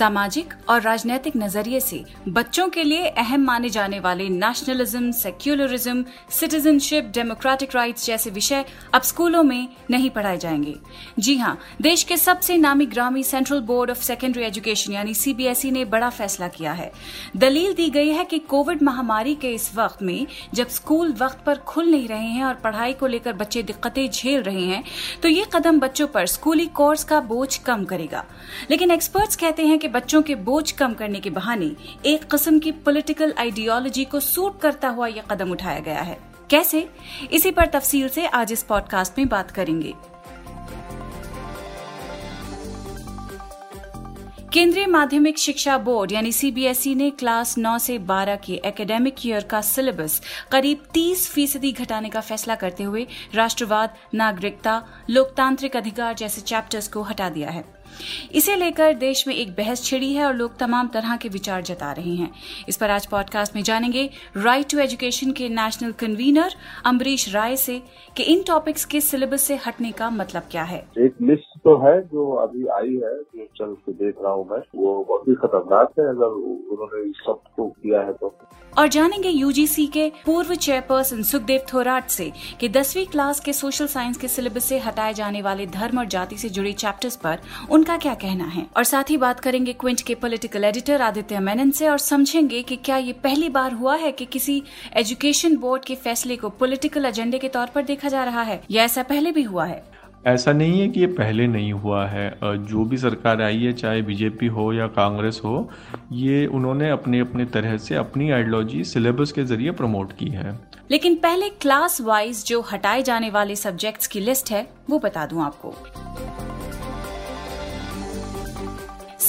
सामाजिक और राजनीतिक नज़रिए से बच्चों के लिए अहम माने जाने वाले nationalism secularism citizenship democratic rights जैसे विषय अब स्कूलों में नहीं पढ़ाए जाएँगे। जी हाँ देश के सबसे नामी ग्रामी central board of secondary education यानी सीबीएसई ने बड़ा फैसला किया है। दलील दी गई है कि कोविड महामारी के इस वक्त में जब स्कूल वक्त पर खुल नहीं रहे हैं और पढ़ाई को लेकर बच्चे दिक्कतें झेल रहे हैं तो ये कदम बच्चों पर स्कूली कोर्स का बोझ कम करेगा। लेकिन एक्सपर्ट्स कहते हैं कि बच्चों के बोझ कम करने के बहाने एक किस्म की पॉलिटिकल आइडियोलॉजी को सूट करता हुआ यह कदम उठाया गया है। कैसे? इसी पर तफसील से आज इस पॉडकास्ट में बात करेंगे। केंद्रीय माध्यमिक शिक्षा बोर्ड यानी सीबीएसई ने क्लास 9 से 12 के एकेडमिक ईयर का सिलेबस करीब 30 फ़ीसदी घटाने का फैसला करते हुए राष्ट्रवाद, नागरिकता, लोकतांत्रिक अधिकार जैसे चैप्टर्स को हटा दिया है। इसे लेकर देश में एक बहस छिड़ी है और लोग तमाम तरह के विचार जता रहे हैं। इस पर आज पॉडकास्ट में जानेंगे राइट टू एजुकेशन के नेशनल कन्वीनर अम्बरीश राय से कि इन टॉपिक्स के सिलेबस से हटने का मतलब क्या है। एक लिस्ट तो है जो अभी आई है जो चल के देख रहा हूँ मैं। वो बहुत ही खतरनाक है अगर उन्होंने इस सबको किया है तो। और जानेंगे यूजीसी के पूर्व चेयरपर्सन सुखदेव थोराट से कि दसवीं क्लास के सोशल साइंस के सिलेबस से हटाए जाने वाले धर्म और जाति से जुड़े चैप्टर्स पर उनका क्या कहना है? और साथ ही बात करेंगे क्विंट के पॉलिटिकल एडिटर आदित्य मेनन से और समझेंगे कि क्या ये पहली बार हुआ है कि किसी एजुकेशन बोर्ड के फैसले को पॉलिटिकल एजेंडे के तौर पर देखा जा रहा है या ऐसा पहले भी हुआ है? ऐसा नहीं है कि ये पहले नहीं हुआ है। जो भी सरकार आई है चाहे बीजेपी हो या कांग्रेस हो ये उन्होंने अपने अपने तरह से अपनी आइडियोलॉजी सिलेबस के ज़रिए प्रमोट की है। लेकिन पहले क्लास वाइज जो हटाए जाने वाले सब्जेक्ट्स की लिस्ट है वो बता दूँ आपको।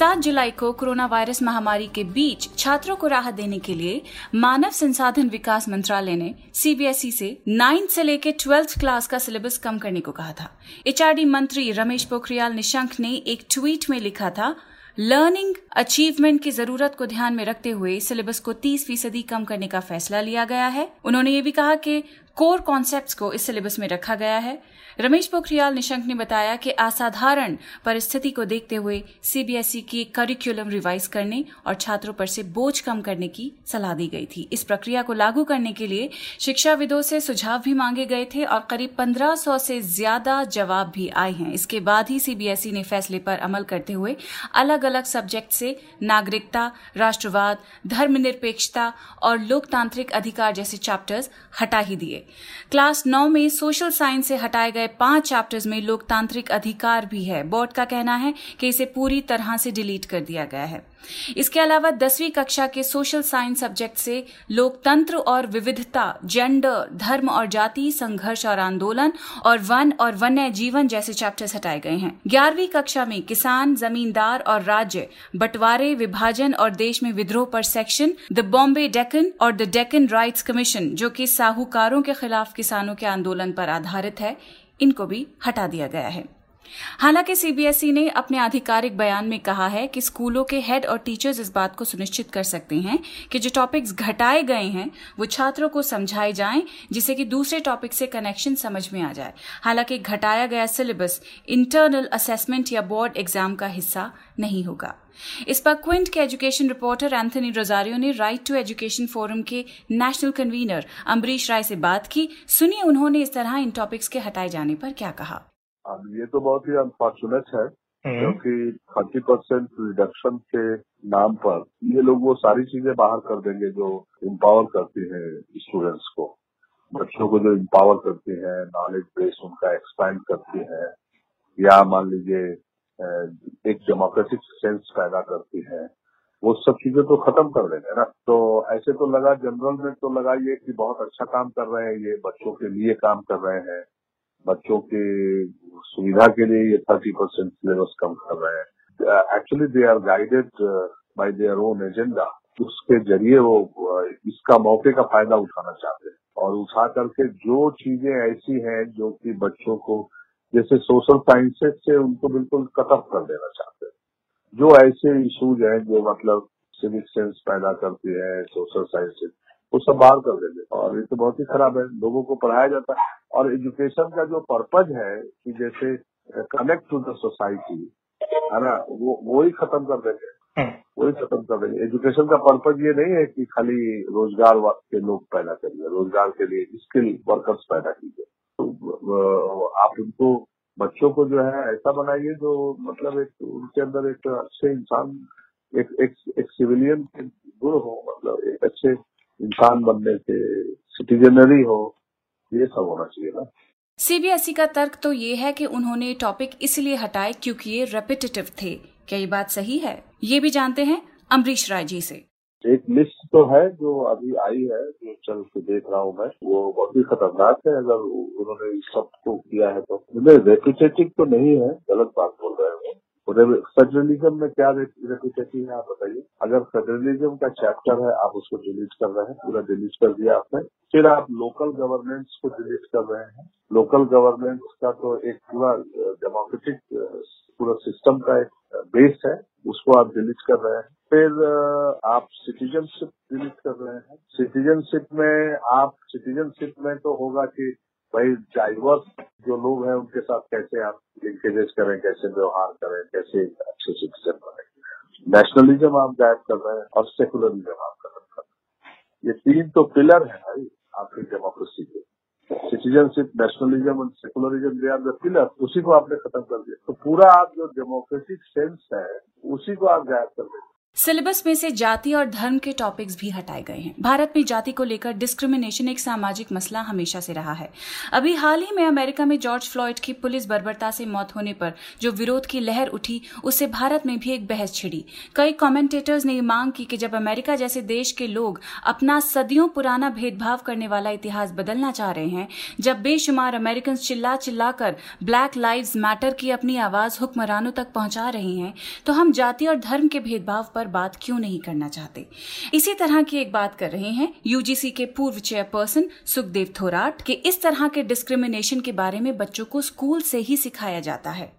सात जुलाई को कोरोना वायरस महामारी के बीच छात्रों को राहत देने के लिए मानव संसाधन विकास मंत्रालय ने सीबीएसई से नाइन्थ से लेकर ट्वेल्थ क्लास का सिलेबस कम करने को कहा था। एचआरडी मंत्री रमेश पोखरियाल निशंक ने एक ट्वीट में लिखा था, लर्निंग अचीवमेंट की ज़रूरत को ध्यान में रखते हुए सिलेबस को 30 फ़ीसदी कम करने का फैसला लिया गया है। उन्होंने ये भी कहा कि कोर कॉन्सेप्ट्स को इस सिलेबस में रखा गया है। रमेश पोखरियाल निशंक ने बताया कि असाधारण परिस्थिति को देखते हुए सीबीएसई की करिकुलम रिवाइज करने और छात्रों पर से बोझ कम करने की सलाह दी गई थी। इस प्रक्रिया को लागू करने के लिए शिक्षाविदों से सुझाव भी मांगे गए थे और करीब 1500 से ज़्यादा जवाब भी आए हैं। इसके बाद ही सीबीएसई ने फैसले पर अमल करते हुए अलग अलग सब्जेक्ट से नागरिकता, राष्ट्रवाद, धर्मनिरपेक्षता और लोकतांत्रिक अधिकार जैसे चैप्टर्स हटा ही दिए। क्लास नौ में सोशल साइंस से हटाए गए पाँच चैप्टर्स में लोकतांत्रिक अधिकार भी है। बोर्ड का कहना है कि इसे पूरी तरह से डिलीट कर दिया गया है। इसके अलावा दसवीं कक्षा के सोशल साइंस सब्जेक्ट से लोकतंत्र और विविधता जेंडर धर्म और जाति, संघर्ष और आंदोलन और वन और वन्य जीवन जैसे चैप्टर्स हटाए गए हैं। ग्यारहवीं कक्षा में किसान, जमींदार और राज्य, बंटवारे, विभाजन और देश में विद्रोह पर सेक्शन द बॉम्बे डेकन और द डेकन राइट्स कमीशन जो कि साहूकारों के खिलाफ किसानों के आंदोलन पर आधारित है, इनको भी हटा दिया गया है। हालाँकि सीबीएसई ने अपने आधिकारिक बयान में कहा है कि स्कूलों के हेड और टीचर्स इस बात को सुनिश्चित कर सकते हैं कि जो टॉपिक्स घटाए गए हैं, वो छात्रों को समझाए जाएँ, जिससे कि दूसरे टॉपिक से कनेक्शन समझ में आ जाए। हालाँकि घटाया गया सिलेबस इंटरनल असेसमेंट या बोर्ड एग्ज़ाम का हिस्सा नहीं होगा। इस पर क्विंट के एजुकेशन रिपोर्टर एंथनी रोजारियो ने राइट टू एजुकेशन फोरम के नेशनल कन्वीनर अम्बरीश राय से बात की। सुनिए उन्होंने इस तरह इन टॉपिक्स के हटाए जाने पर क्या कहा। अब ये तो बहुत ही अनफॉर्चुनेट है क्योंकि थर्टी परसेंट रिडक्शन के नाम पर ये लोग वो सारी चीज़ें बाहर कर देंगे जो इम्पावर करती है स्टूडेंट्स को। बच्चों को जो इम्पावर करती है नॉलेज बेस उनका एक्सपैंड करती है या मान लीजिए एक डेमोक्रेटिक सेंस पैदा करती है वो सब चीज़ें तो खत्म कर देंगे ना। तो ऐसे तो लगा जनरल में तो लगा ये कि बहुत अच्छा काम कर रहे हैं ये बच्चों के लिए काम कर रहे हैं। बच्चों के सुविधा के लिए ये थर्टी परसेंट सिलेबस कम कर रहे हैं। Actually they are guided by their own agenda उसके ज़रिए वो uh, इसका मौके का फ़ायदा उठाना चाहते हैं। और उठा करके जो चीज़ें ऐसी हैं जो कि बच्चों को जैसे सोशल साइंसेज से उनको बिल्कुल कटअप कर देना चाहते हैं। जो ऐसे इश्यूज़ हैं जो मतलब सिविक सेंस पैदा करती है सोशल साइंसेज वो सब बाहर कर देंगे और ये तो बहुत ही खराब है। लोगों को पढ़ाया जाता है। और एजुकेशन का जो पर्पज है कि जैसे कनेक्ट टू द सोसाइटी है ना वो वो ही खत्म कर देंगे। हम्म। वही खत्म कर देंगे। एजुकेशन का पर्पज ये नहीं है कि खाली रोज़गार के लोग पैदा करिए रोज़गार के लिए स्किल वर्कर्स पैदा कीजिए। तो आप उनको बच्चों को जो है ऐसा बनाइए जो मतलब एक उनके अंदर एक अच्छे इंसान एक एक, एक सिविलियन के गुण हो मतलब एक अच्छे इंसान बनने से सिटीजनरी हो ये सब होना चाहिए ना। सीबीएसई का तर्क तो ये है कि उन्होंने टॉपिक इसलिए हटाए क्योंकि ये रेपिटेटिव थे। क्या ये बात सही है? ये भी जानते हैं अमरीश राय जी से। एक लिस्ट तो है जो अभी आई है जो चल के देख रहा हूँ मैं वो बहुत ही खतरनाक है। अगर उन्होंने इस सबको किया है तो रेपिटेटिव तो नहीं है गलत बात बोल रहे हैं फेडरलिज्म में क्या रेपिटेटिव है, आप बताइए। अगर फेडरलिज्म का चैप्टर है, आप उसको डिलीट कर रहे हैं, पूरा डिलीट कर दिया आपने। फिर आप लोकल गवर्नेंस को डिलीट कर रहे हैं। लोकल गवर्नेंस का तो एक पूरा डेमोक्रेटिक पूरा सिस्टम का एक बेस है, उसको आप डिलीट कर रहे हैं। फिर आप सिटीजनशिप डिलीट कर रहे हैं। सिटीजनशिप में, आप सिटीजनशिप में तो होगा कि भाई डाइवर्स जो लोग हैं, उनके साथ कैसे आप लिंकेजेस करें, कैसे व्यवहार करें, कैसे अच्छे सिटीजन बने नेशनलिज्म आप गायब कर रहे हैं और सेकुलरिज्म आप खत्म कर रहे हैं। ये तीन तो पिलर है भाई, आपकी डेमोक्रेसी के। सिटीजनशिप नेशनलिज्म और secularism they are the pillar उसी को आपने खत्म कर दिया। तो पूरा आप जो डेमोक्रेटिक सेंस है, उसी को आप गायब कर देते सिलेबस में से जाति और धर्म के टॉपिक्स भी हटाए गए हैं। भारत में जाति को लेकर डिस्क्रिमिनेशन एक सामाजिक मसला हमेशा से रहा है। अभी हाल ही में अमेरिका में जॉर्ज फ्लॉयड की पुलिस बर्बरता से मौत होने पर जो विरोध की लहर उठी, उससे भारत में भी एक बहस छिड़ी। कई कमेंटेटर्स ने मांग की कि जब अमेरिका जैसे देश के लोग अपना सदियों पुराना भेदभाव करने वाला इतिहास बदलना चाह रहे हैं, जब बेशुमार अमेरिकन चिल्ला चिल्लाकर ब्लैक लाइव्स मैटर की अपनी आवाज़ हुक्मरानों तक पहुँचा रहे हैं तो हम जाति और धर्म के भेदभाव पर बात क्यों नहीं करना चाहते इसी तरह की एक बात कर रहे हैं यूजीसी के पूर्व चेयरपर्सन सुखदेव थोराट कि इस तरह के डिस्क्रिमिनेशन के बारे में बच्चों को स्कूल से ही सिखाया जाता है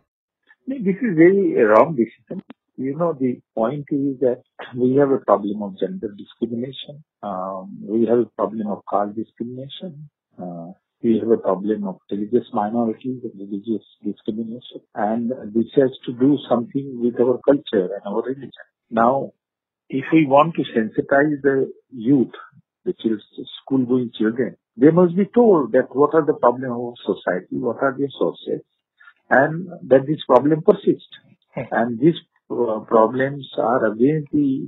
this is very wrong decision you know, the point is that we have a problem of gender discrimination. Um, we have a problem of caste discrimination. Uh, we have a problem of religious minorities and religious discrimination. And this has to do something with our culture and our religion. Now, if we want to sensitize the youth, the school-going children, they must be told that what are the problems of society, what are their sources, and that this problem persists. Hmm. And these uh, problems are against the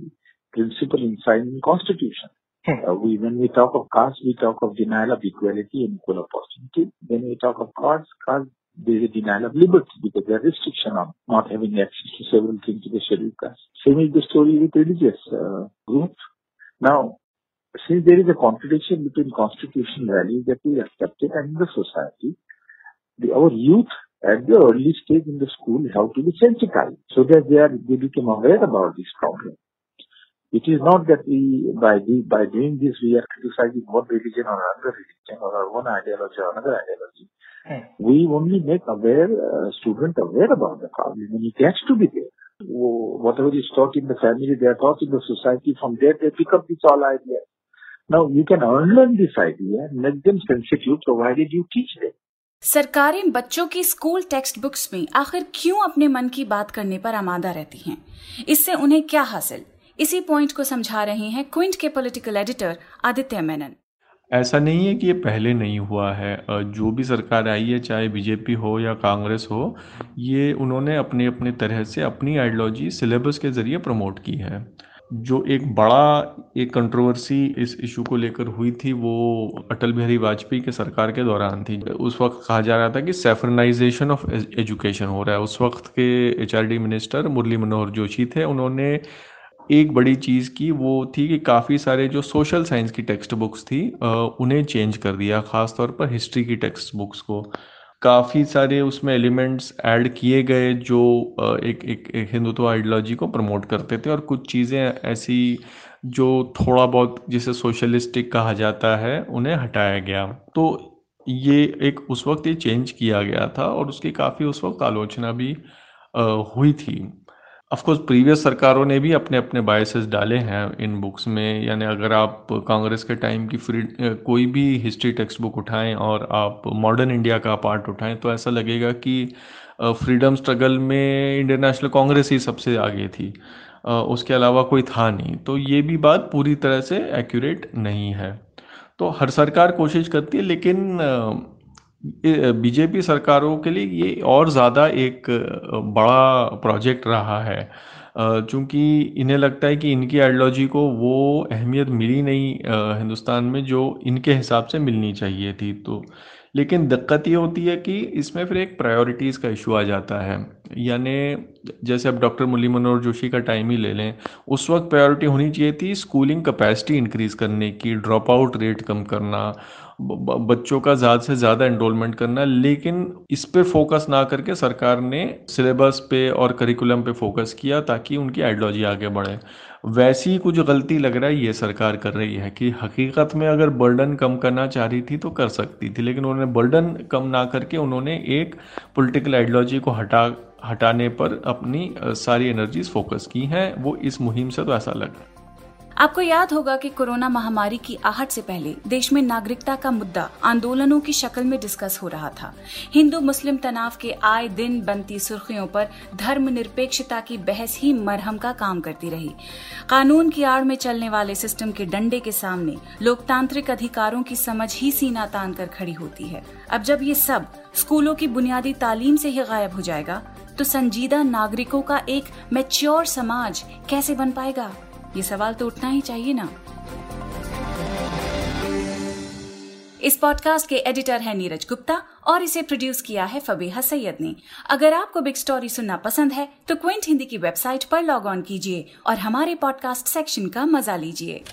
principle inside the constitution. Hmm. Uh, we, when we talk of caste, we talk of denial of equality and equal opportunity. When we talk of caste, caste there is a denial of liberty because there is restriction on not having access to several things to the scheduled caste. Same is the story with religious uh, groups. Now, since there is a contradiction between constitutional values that we accepted and the society, the, our youth at the early stage in the school have to be sensitized so that they are they become aware about this problem. It is not that we by the, by doing this we are criticizing one religion or another religion or one ideology or another ideology. Hmm. We only make aware, uh, student aware about the problem and it has to be there. Whatever is taught in the family, they are taught in the society. From there, they pick up this all idea. Now, you can unlearn this idea and make them sensitive provided you teach them. सरकारें बच्चों की school text books में आखिर क्यों अपने मन की बात करने पर आमादा रहती हैं इससे उन्हें क्या हासिल इसी पॉइंट को समझा रहे हैं क्विंट के पॉलिटिकल एडिटर आदित्य मेनन। ऐसा नहीं है कि ये पहले नहीं हुआ है। जो भी सरकार आई है, चाहे बीजेपी हो या कांग्रेस हो, ये उन्होंने अपने अपने तरह से अपनी आइडियोलॉजी सिलेबस के ज़रिए प्रमोट की है। जो एक बड़ा, एक कंट्रोवर्सी इस इशू को लेकर हुई थी, वो अटल बिहारी वाजपेयी के सरकार के दौरान थी। उस वक्त कहा जा रहा था कि सेफरनाइजेशन ऑफ़ एजुकेशन हो रहा है। उस वक्त के एच मिनिस्टर मुरली मनोहर जोशी थे। उन्होंने एक बड़ी चीज़ की वो थी कि काफ़ी सारे जो सोशल साइंस की टेक्स्ट बुक्स थी उन्हें चेंज कर दिया ख़ास तौर पर हिस्ट्री की टेक्स्ट बुक्स को। काफ़ी सारे उसमें एलिमेंट्स ऐड किए गए जो एक एक, एक हिंदुत्व आइडियोलॉजी को प्रमोट करते थे और कुछ चीज़ें ऐसी जो थोड़ा बहुत जिसे सोशलिस्टिक कहा जाता है उन्हें हटाया गया। तो ये एक उस वक्त ये चेंज किया गया था और उसकी काफ़ी उस वक्त आलोचना भी हुई थी। ऑफकोर्स प्रीवियस सरकारों ने भी अपने अपने बायसेस डाले हैं इन बुक्स में। यानी अगर आप कांग्रेस के टाइम की फ्री कोई भी हिस्ट्री टेक्स्ट बुक उठाएँ और आप मॉडर्न इंडिया का पार्ट उठाएँ तो ऐसा लगेगा कि फ्रीडम स्ट्रगल में इंडियन नेशनल कांग्रेस ही सबसे आगे थी। उसके अलावा कोई था नहीं। तो ये भी बात पूरी तरह से एक्यूरेट नहीं है। तो हर सरकार कोशिश करती है, लेकिन बीजेपी सरकारों के लिए ये और ज़्यादा एक बड़ा प्रोजेक्ट रहा है। चूँकि इन्हें लगता है कि इनकी आइडियोलॉजी को वो अहमियत मिली नहीं हिंदुस्तान में जो इनके हिसाब से मिलनी चाहिए थी तो। लेकिन दिक्कत ये होती है कि इसमें फिर एक प्रायोरिटीज़ का इशू आ जाता है। यानी जैसे अब डॉक्टर मुरली मनोहर जोशी का टाइम ही ले लें, उस वक्त प्रायोरिटी होनी चाहिए थी स्कूलिंग कैपेसिटी इंक्रीज़ करने की ड्रॉप आउट रेट कम करना बच्चों का ज़्यादा से ज़्यादा एनरोलमेंट करना लेकिन इस पे फोकस ना करके सरकार ने सिलेबस पे और करिकुलम पे फोकस किया ताकि उनकी आइडियोलॉजी आगे बढ़े। वैसी कुछ गलती लग रहा है, ये सरकार कर रही है कि हकीकत में अगर बर्डन कम करना चाह रही थी तो कर सकती थी, लेकिन उन्होंने बर्डन कम ना करके उन्होंने एक पॉलिटिकल आइडियोलॉजी को हटा, हटाने पर अपनी सारी एनर्जीज फोकस की हैं, वो इस मुहिम से तो ऐसा लग रहा है। आपको याद होगा कि कोरोना महामारी की आहट से पहले देश में नागरिकता का मुद्दा आंदोलनों की शक्ल में डिस्कस हो रहा था। हिंदू मुस्लिम तनाव के आए दिन बनती सुर्खियों पर धर्म निरपेक्षता की बहस ही मरहम का काम करती रही। कानून की आड़ में चलने वाले सिस्टम के डंडे के सामने लोकतांत्रिक अधिकारों की समझ ही सीना तान कर खड़ी होती है। अब जब ये सब स्कूलों की बुनियादी तालीम से ही गायब हो जाएगा तो संजीदा नागरिकों का एक मैच्योर समाज कैसे बन पाएगा? ये सवाल तो उठना ही चाहिए ना। इस पॉडकास्ट के एडिटर हैं नीरज गुप्ता और इसे प्रोड्यूस किया है फबीहा सैयद ने। अगर आपको बिग स्टोरी सुनना पसंद है तो क्विंट हिंदी की वेबसाइट पर लॉग ऑन कीजिए और हमारे पॉडकास्ट सेक्शन का मज़ा लीजिए।